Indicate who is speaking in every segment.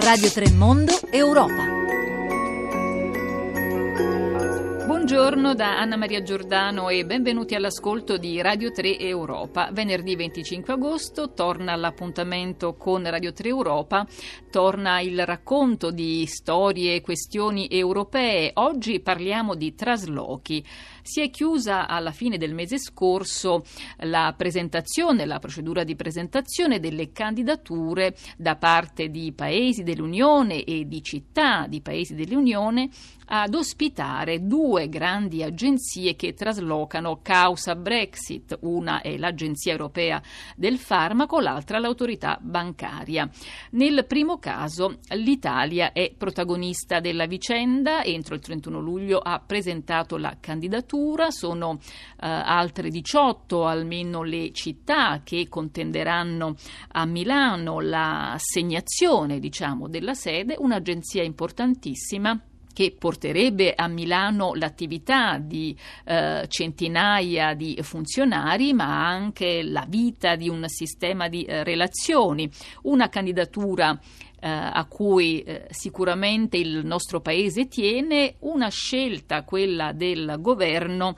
Speaker 1: Radio Tremondo Europa. Buongiorno da Anna Maria Giordano e benvenuti all'ascolto di Radio 3 Europa. Venerdì 25 agosto torna l'appuntamento con Radio 3 Europa, torna il racconto di storie e questioni europee. Oggi parliamo di traslochi. Si è chiusa alla fine del mese scorso la presentazione, la procedura di presentazione delle candidature da parte di paesi dell'Unione e di città di paesi dell'Unione ad ospitare due grandi agenzie che traslocano causa Brexit. Una è l'Agenzia europea del farmaco, l'altra l'autorità bancaria. Nel primo caso l'Italia è protagonista della vicenda, entro il 31 luglio ha presentato la candidatura, sono eh, altre 18 almeno le città che contenderanno a Milano l'assegnazione diciamo, della sede, un'agenzia importantissima che porterebbe a Milano l'attività di eh, centinaia di funzionari, ma anche la vita di un sistema di eh, relazioni. Una candidatura a cui eh, sicuramente il nostro Paese tiene, una scelta, quella del governo,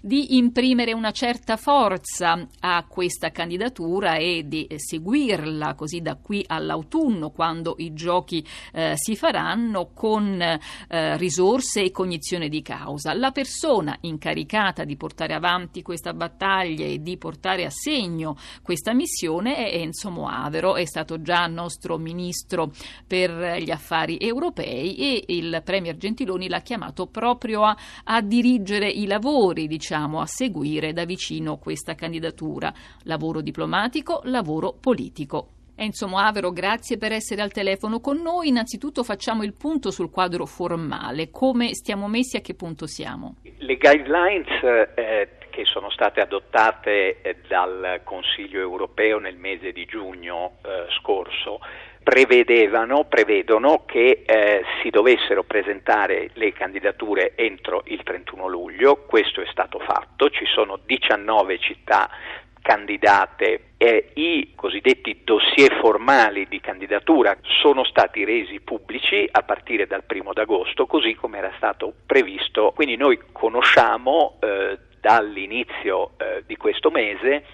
Speaker 1: di imprimere una certa forza a questa candidatura e di seguirla così da qui all'autunno quando i giochi eh, si faranno con eh, risorse e cognizione di causa. La persona incaricata di portare avanti questa battaglia e di portare a segno questa missione è Enzo Moavero, è stato già nostro ministro per gli affari europei e il Premier Gentiloni l'ha chiamato proprio a, a dirigere i lavori, diciamo diciamo, a seguire da vicino questa candidatura. Lavoro diplomatico, lavoro politico. Enzo Moavero, grazie per essere al telefono con noi. Innanzitutto facciamo il punto sul quadro formale. Come stiamo messi, a che punto siamo?
Speaker 2: Le guidelines eh, che sono state adottate eh, dal Consiglio europeo nel mese di giugno eh, scorso prevedevano, prevedono che eh, si dovessero presentare le candidature entro il 31 luglio, questo è stato fatto, ci sono 19 città candidate e i cosiddetti dossier formali di candidatura sono stati resi pubblici a partire dal primo d'agosto, così come era stato previsto. Quindi noi conosciamo eh, dall'inizio eh, di questo mese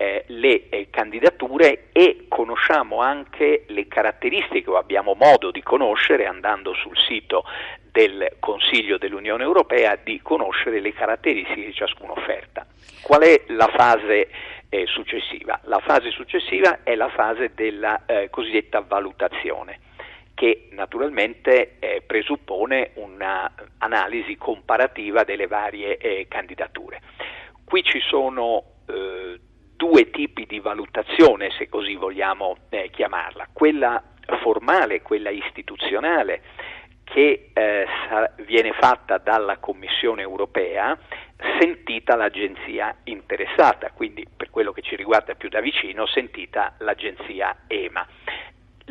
Speaker 2: eh, le eh, candidature e conosciamo anche le caratteristiche o abbiamo modo di conoscere andando sul sito del Consiglio dell'Unione Europea di conoscere le caratteristiche di ciascuna offerta. Qual è la fase eh, successiva? La fase successiva è la fase della eh, cosiddetta valutazione che naturalmente eh, presuppone un'analisi comparativa delle varie eh, candidature. Qui ci sono eh, due tipi di valutazione, se così vogliamo eh, chiamarla, quella formale, quella istituzionale, che eh, viene fatta dalla Commissione europea sentita l'agenzia interessata, quindi per quello che ci riguarda più da vicino sentita l'agenzia EMA.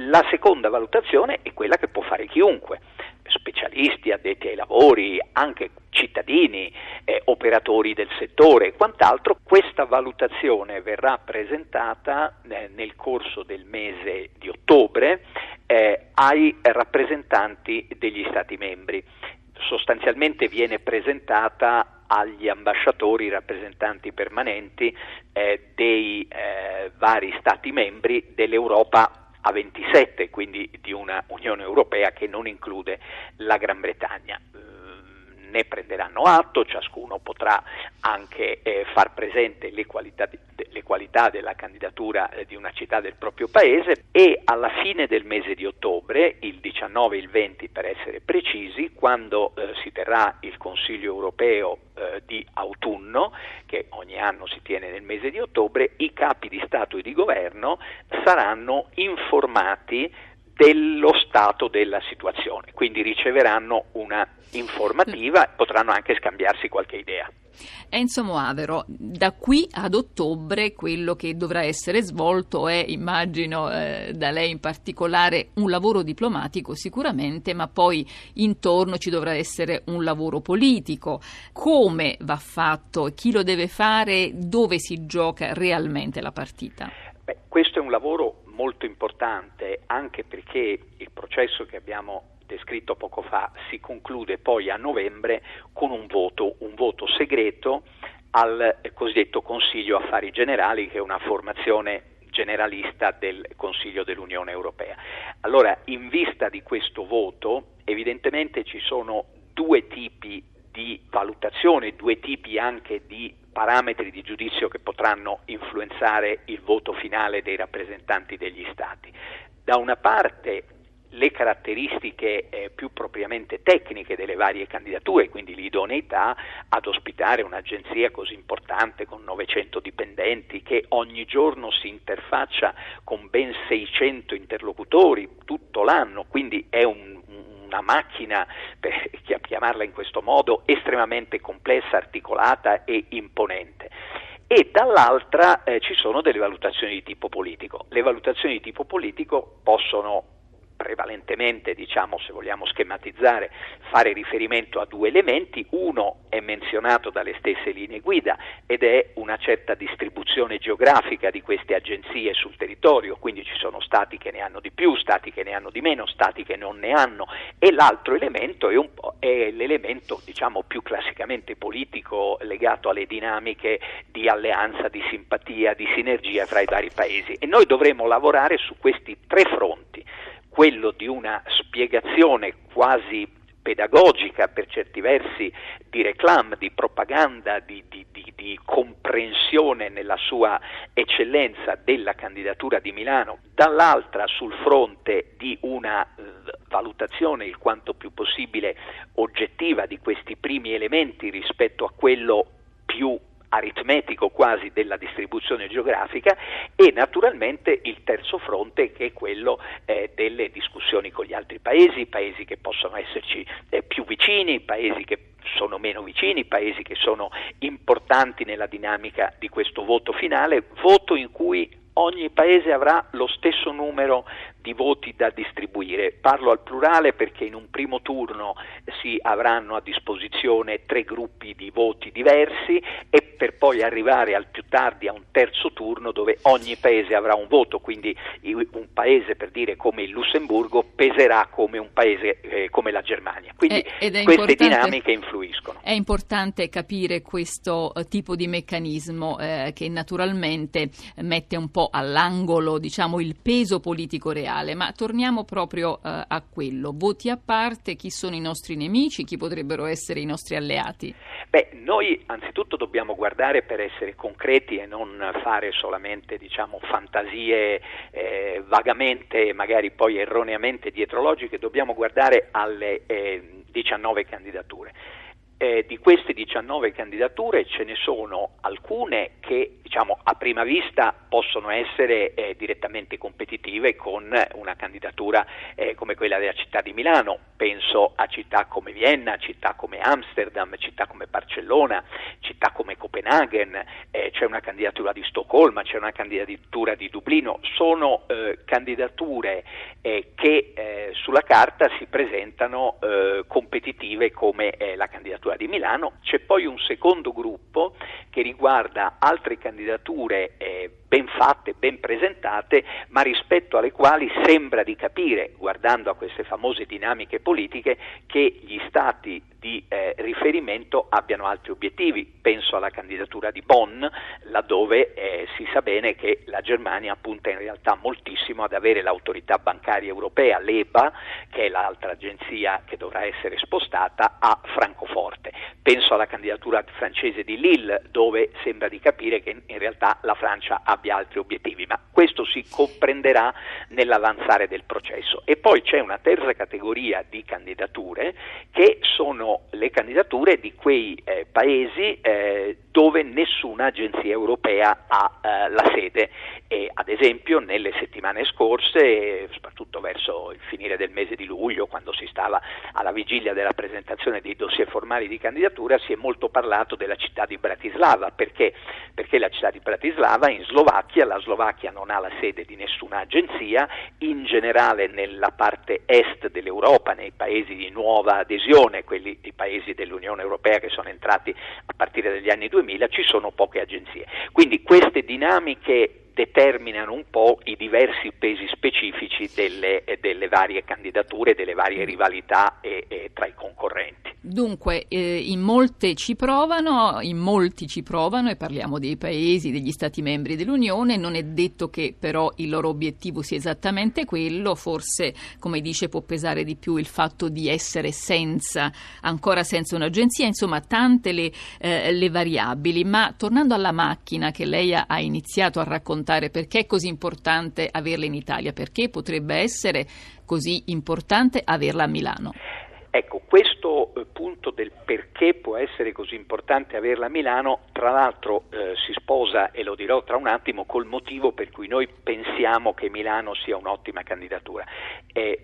Speaker 2: La seconda valutazione è quella che può fare chiunque, specialisti, addetti ai lavori, anche cittadini, eh, operatori del settore e quant'altro. Questa valutazione verrà presentata eh, nel corso del mese di ottobre eh, ai rappresentanti degli Stati membri. Sostanzialmente viene presentata agli ambasciatori, rappresentanti permanenti eh, dei eh, vari Stati membri dell'Europa a 27, quindi di una Unione Europea che non include la Gran Bretagna. Ne prenderanno atto, ciascuno potrà anche eh, far presente le qualità, di, le qualità della candidatura eh, di una città del proprio paese e alla fine del mese di ottobre, il 19 e il 20 per essere precisi, quando eh, si terrà il Consiglio europeo eh, di autunno, che ogni anno si tiene nel mese di ottobre, i capi di Stato e di Governo saranno informati dello stato della situazione, quindi riceveranno una informativa e potranno anche scambiarsi qualche idea.
Speaker 1: Enzo Moavero, da qui ad ottobre quello che dovrà essere svolto è, immagino eh, da lei in particolare, un lavoro diplomatico sicuramente, ma poi intorno ci dovrà essere un lavoro politico. Come va fatto? Chi lo deve fare? Dove si gioca realmente la partita?
Speaker 2: Beh, questo è un lavoro molto importante anche perché il processo che abbiamo descritto poco fa si conclude poi a novembre con un voto, un voto segreto al cosiddetto Consiglio Affari Generali, che è una formazione generalista del Consiglio dell'Unione Europea. Allora, in vista di questo voto, evidentemente ci sono due tipi di valutazione, due tipi anche di parametri di giudizio che potranno influenzare il voto finale dei rappresentanti degli Stati. Da una parte le caratteristiche eh, più propriamente tecniche delle varie candidature, quindi l'idoneità ad ospitare un'agenzia così importante con 900 dipendenti che ogni giorno si interfaccia con ben 600 interlocutori tutto l'anno, quindi è un, una macchina, per chiamarla in questo modo, estremamente complessa, articolata e imponente e dall'altra eh, ci sono delle valutazioni di tipo politico. Le valutazioni di tipo politico possono prevalentemente, diciamo, se vogliamo schematizzare, fare riferimento a due elementi. Uno è menzionato dalle stesse linee guida ed è una certa distribuzione geografica di queste agenzie sul territorio, quindi ci sono stati che ne hanno di più, stati che ne hanno di meno, stati che non ne hanno. E l'altro elemento è, è l'elemento diciamo, più classicamente politico legato alle dinamiche di alleanza, di simpatia, di sinergia fra i vari paesi. E noi dovremo lavorare su questi tre fronti quello di una spiegazione quasi pedagogica per certi versi di reclam, di propaganda, di, di, di, di, comprensione nella sua eccellenza della candidatura di Milano, dall'altra sul fronte di una eh, valutazione il quanto più possibile oggettiva di questi primi elementi rispetto a quello più aritmetico quasi della distribuzione geografica e naturalmente il terzo fronte che è quello eh, delle discussioni con gli altri paesi, paesi che possono esserci eh, più vicini, paesi che sono meno vicini, paesi che sono importanti nella dinamica di questo voto finale, voto in cui ogni paese avrà lo stesso numero di voti da distribuire. Parlo al plurale perché in un primo turno si avranno a disposizione tre gruppi di voti diversi e per poi arrivare al più tardi a un terzo turno dove ogni paese avrà un voto, quindi un paese per dire come il Lussemburgo peserà come un paese eh, come la Germania. Quindi eh, queste dinamiche influiscono.
Speaker 1: È importante capire questo uh, tipo di meccanismo eh, che naturalmente mette un po' all'angolo diciamo, il peso politico reale mondiale, ma torniamo proprio eh, a quello. Voti a parte, chi sono i nostri nemici, chi potrebbero essere i nostri alleati?
Speaker 2: Beh, noi anzitutto dobbiamo guardare per essere concreti e non fare solamente diciamo, fantasie eh, vagamente, magari poi erroneamente dietrologiche, dobbiamo guardare alle eh, 19 candidature. Eh, di queste 19 candidature ce ne sono alcune che diciamo, a prima vista possono essere eh, direttamente competitive con una candidatura eh, come quella della città di Milano, penso a città come Vienna, città come Amsterdam, città come Barcellona, città come Copenaghen, eh, c'è una candidatura di Stoccolma, c'è una candidatura di Dublino, sono eh, candidature eh, che sulla carta si presentano competitive come la candidatura candidatura di Milano, c'è poi un secondo gruppo che riguarda altre candidature eh, ben fatte, ben presentate, ma rispetto alle quali sembra di capire, guardando a queste famose dinamiche politiche, che gli stati di eh, riferimento abbiano altri obiettivi. Penso alla candidatura di Bonn, laddove eh, si sa bene che la Germania punta in realtà moltissimo ad avere l'autorità bancaria europea, l'EBA, che è l'altra agenzia che dovrà essere spostata, a Francoforte. Penso alla candidatura francese di Lille, dove sembra di capire che in realtà la Francia abbia altri obiettivi, ma questo si comprenderà nell'avanzare del processo. E poi c'è una terza categoria di candidature che sono le candidature di quei eh, paesi eh, dove nessuna agenzia europea ha eh, la sede e ad esempio nelle settimane scorse, soprattutto verso il finire del mese di luglio, quando si stava alla vigilia della presentazione dei dossier formali di candidatura, si è molto parlato della città di Bratislava, perché? Perché la città di Bratislava in Slovacchia, la Slovacchia non ha la sede di nessuna agenzia, in generale nella parte est dell'Europa, nei paesi di nuova adesione, quelli i paesi dell'Unione Europea che sono entrati a partire dagli anni 2000, ci sono poche agenzie. Quindi queste dinamiche determinano un po' i diversi pesi specifici delle, delle varie candidature, delle varie rivalità e, e tra i concorrenti.
Speaker 1: Dunque, eh, in molte ci provano, in molti ci provano e parliamo dei paesi, degli stati membri dell'Unione, non è detto che però il loro obiettivo sia esattamente quello, forse come dice può pesare di più il fatto di essere senza, ancora senza un'agenzia, insomma tante le, eh, le variabili, ma tornando alla macchina che lei ha iniziato a raccontare, perché è così importante averla in Italia? Perché potrebbe essere così importante averla a Milano?
Speaker 2: Ecco, questo eh, punto del perché può essere così importante averla a Milano, tra l'altro eh, si sposa, e lo dirò tra un attimo, col motivo per cui noi pensiamo che Milano sia un'ottima candidatura. Eh,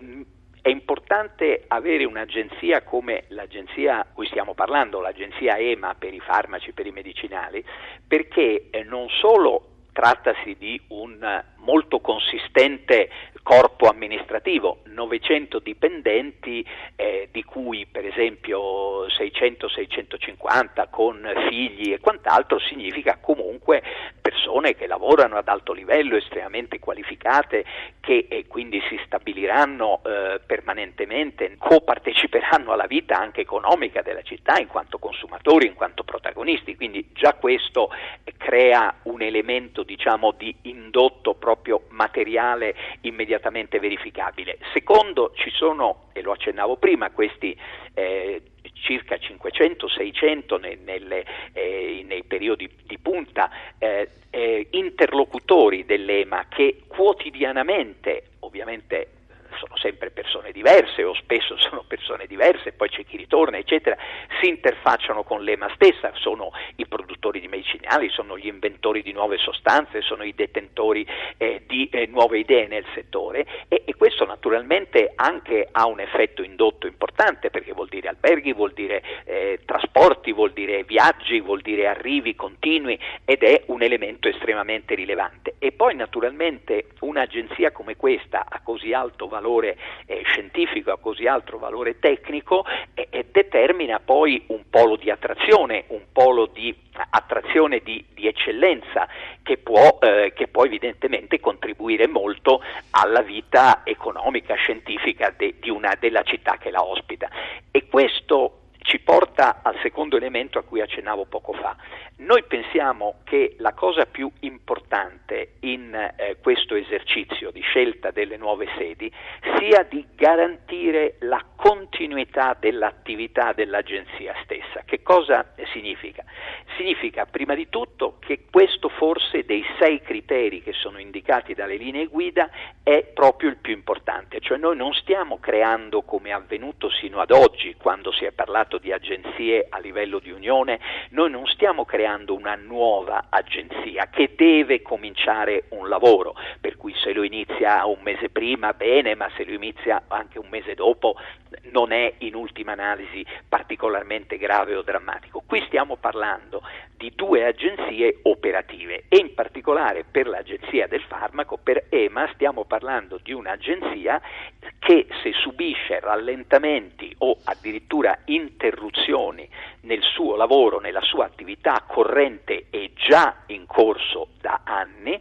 Speaker 2: è importante avere un'agenzia come l'agenzia cui stiamo parlando, l'agenzia EMA per i farmaci, per i medicinali, perché eh, non solo trattasi di un molto consistente corpo amministrativo, 900 dipendenti, eh, di cui per esempio 600-650 con figli e quant'altro, significa comunque persone che lavorano ad alto livello, estremamente qualificate, che eh, quindi si stabiliranno eh, permanentemente, coparteciperanno alla vita anche economica della città in quanto consumatori, in quanto protagonisti, quindi già questo crea un elemento diciamo di indotto proprio materiale immediatamente verificabile. Secondo, ci sono, e lo accennavo prima, questi eh, circa 500-600 nei, nelle, eh, nei, periodi di punta eh, eh, interlocutori dell'EMA che quotidianamente, ovviamente sono sempre persone diverse o spesso sono persone diverse, poi c'è chi ritorna, eccetera, si interfacciano con l'EMA stessa, sono i produttori di medicinali, sono gli inventori di nuove sostanze, sono i detentori eh, di eh, nuove idee nel settore e, e, questo naturalmente anche ha un effetto indotto importante perché vuol dire alberghi, vuol dire eh, trasporti, vuol dire viaggi, vuol dire arrivi continui ed è un elemento estremamente rilevante. E poi naturalmente un'agenzia come questa a così alto valore valore eh, scientifico, ha così alto valore tecnico e, e, determina poi un polo di attrazione, un polo di attrazione di, di eccellenza che può, eh, che può, evidentemente contribuire molto alla vita economica, scientifica de, una, della città che la ospita. E questo porta al secondo elemento a cui accennavo poco fa. Noi pensiamo che la cosa più importante in eh, questo esercizio di scelta delle nuove sedi sia di garantire la continuità dell'attività dell'agenzia stessa. Che cosa significa? Significa prima di tutto che questo forse dei sei criteri che sono indicati dalle linee guida è proprio il più importante, cioè noi non stiamo creando come è avvenuto sino ad oggi quando si è parlato di agenzie a livello di Unione, noi non stiamo creando una nuova agenzia che deve cominciare un lavoro, per cui se lo inizia un mese prima bene, ma se lo inizia anche un mese dopo non è in ultima analisi particolarmente grave o drammatico. Qui stiamo parlando di due agenzie operative e in particolare per l'agenzia del farmaco, per EMA, stiamo parlando di un'agenzia che se subisce rallentamenti o addirittura interruzioni nel suo lavoro, nella sua attività corrente e già in corso da anni,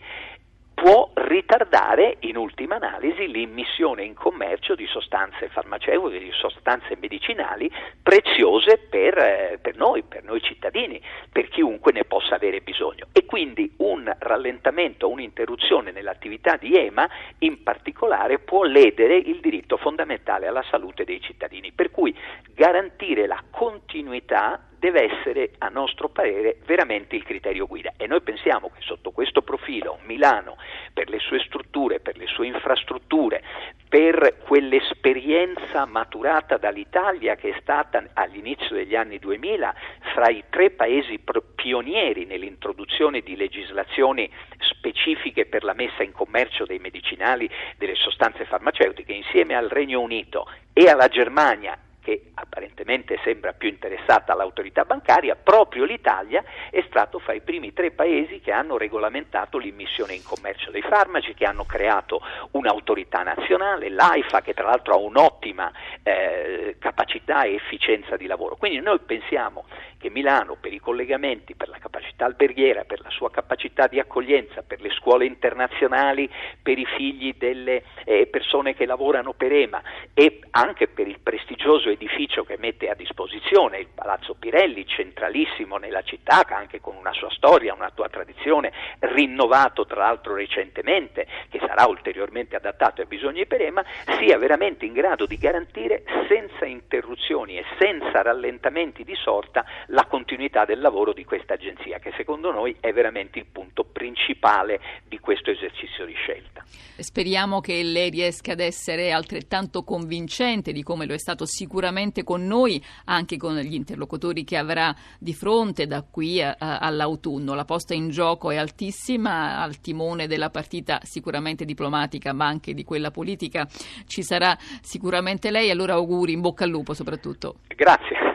Speaker 2: può ritardare in ultima analisi l'immissione in commercio di sostanze farmaceutiche, di sostanze medicinali preziose per, eh, per, noi, per noi cittadini, per chiunque ne possa avere bisogno. E quindi un rallentamento, un'interruzione nell'attività di EMA in particolare può ledere il diritto fondamentale alla salute dei cittadini, per cui garantire la continuità deve essere, a nostro parere, veramente il criterio guida. E noi pensiamo che sotto questo profilo Milano, per le sue strutture, per le sue infrastrutture, per quell'esperienza maturata dall'Italia che è stata all'inizio degli anni 2000 fra i tre paesi pionieri nell'introduzione di legislazioni specifiche per la messa in commercio dei medicinali, delle sostanze farmaceutiche, insieme al Regno Unito e alla Germania che apparentemente sembra più interessata all'autorità bancaria, proprio l'Italia è stato fra i primi tre paesi che hanno regolamentato l'immissione in commercio dei farmaci, che hanno creato un'autorità nazionale, l'AIFA, che tra l'altro ha un'ottima eh, capacità e efficienza di lavoro. Quindi noi pensiamo che Milano, per i collegamenti, per la capacità alberghiera, per la sua capacità di accoglienza, per le scuole internazionali, per i figli delle eh, persone che lavorano per EMA e anche per il prestigioso edificio che mette a disposizione il Palazzo Pirelli, centralissimo nella città, anche con una sua storia, una sua tradizione, rinnovato tra l'altro recentemente, che sarà ulteriormente adattato ai bisogni per EMA, sia veramente in grado di garantire senza interruzioni e senza rallentamenti di sorta la continuità del lavoro di questa agenzia, che secondo noi è veramente il punto principale di questo esercizio di scelta.
Speaker 1: Speriamo che lei riesca ad essere altrettanto convincente di come lo è stato sicuramente con noi, anche con gli interlocutori che avrà di fronte da qui a, a, all'autunno. La posta in gioco è altissima, al timone della partita sicuramente diplomatica, ma anche di quella politica ci sarà sicuramente lei. Allora auguri, in bocca al lupo soprattutto.
Speaker 2: Grazie.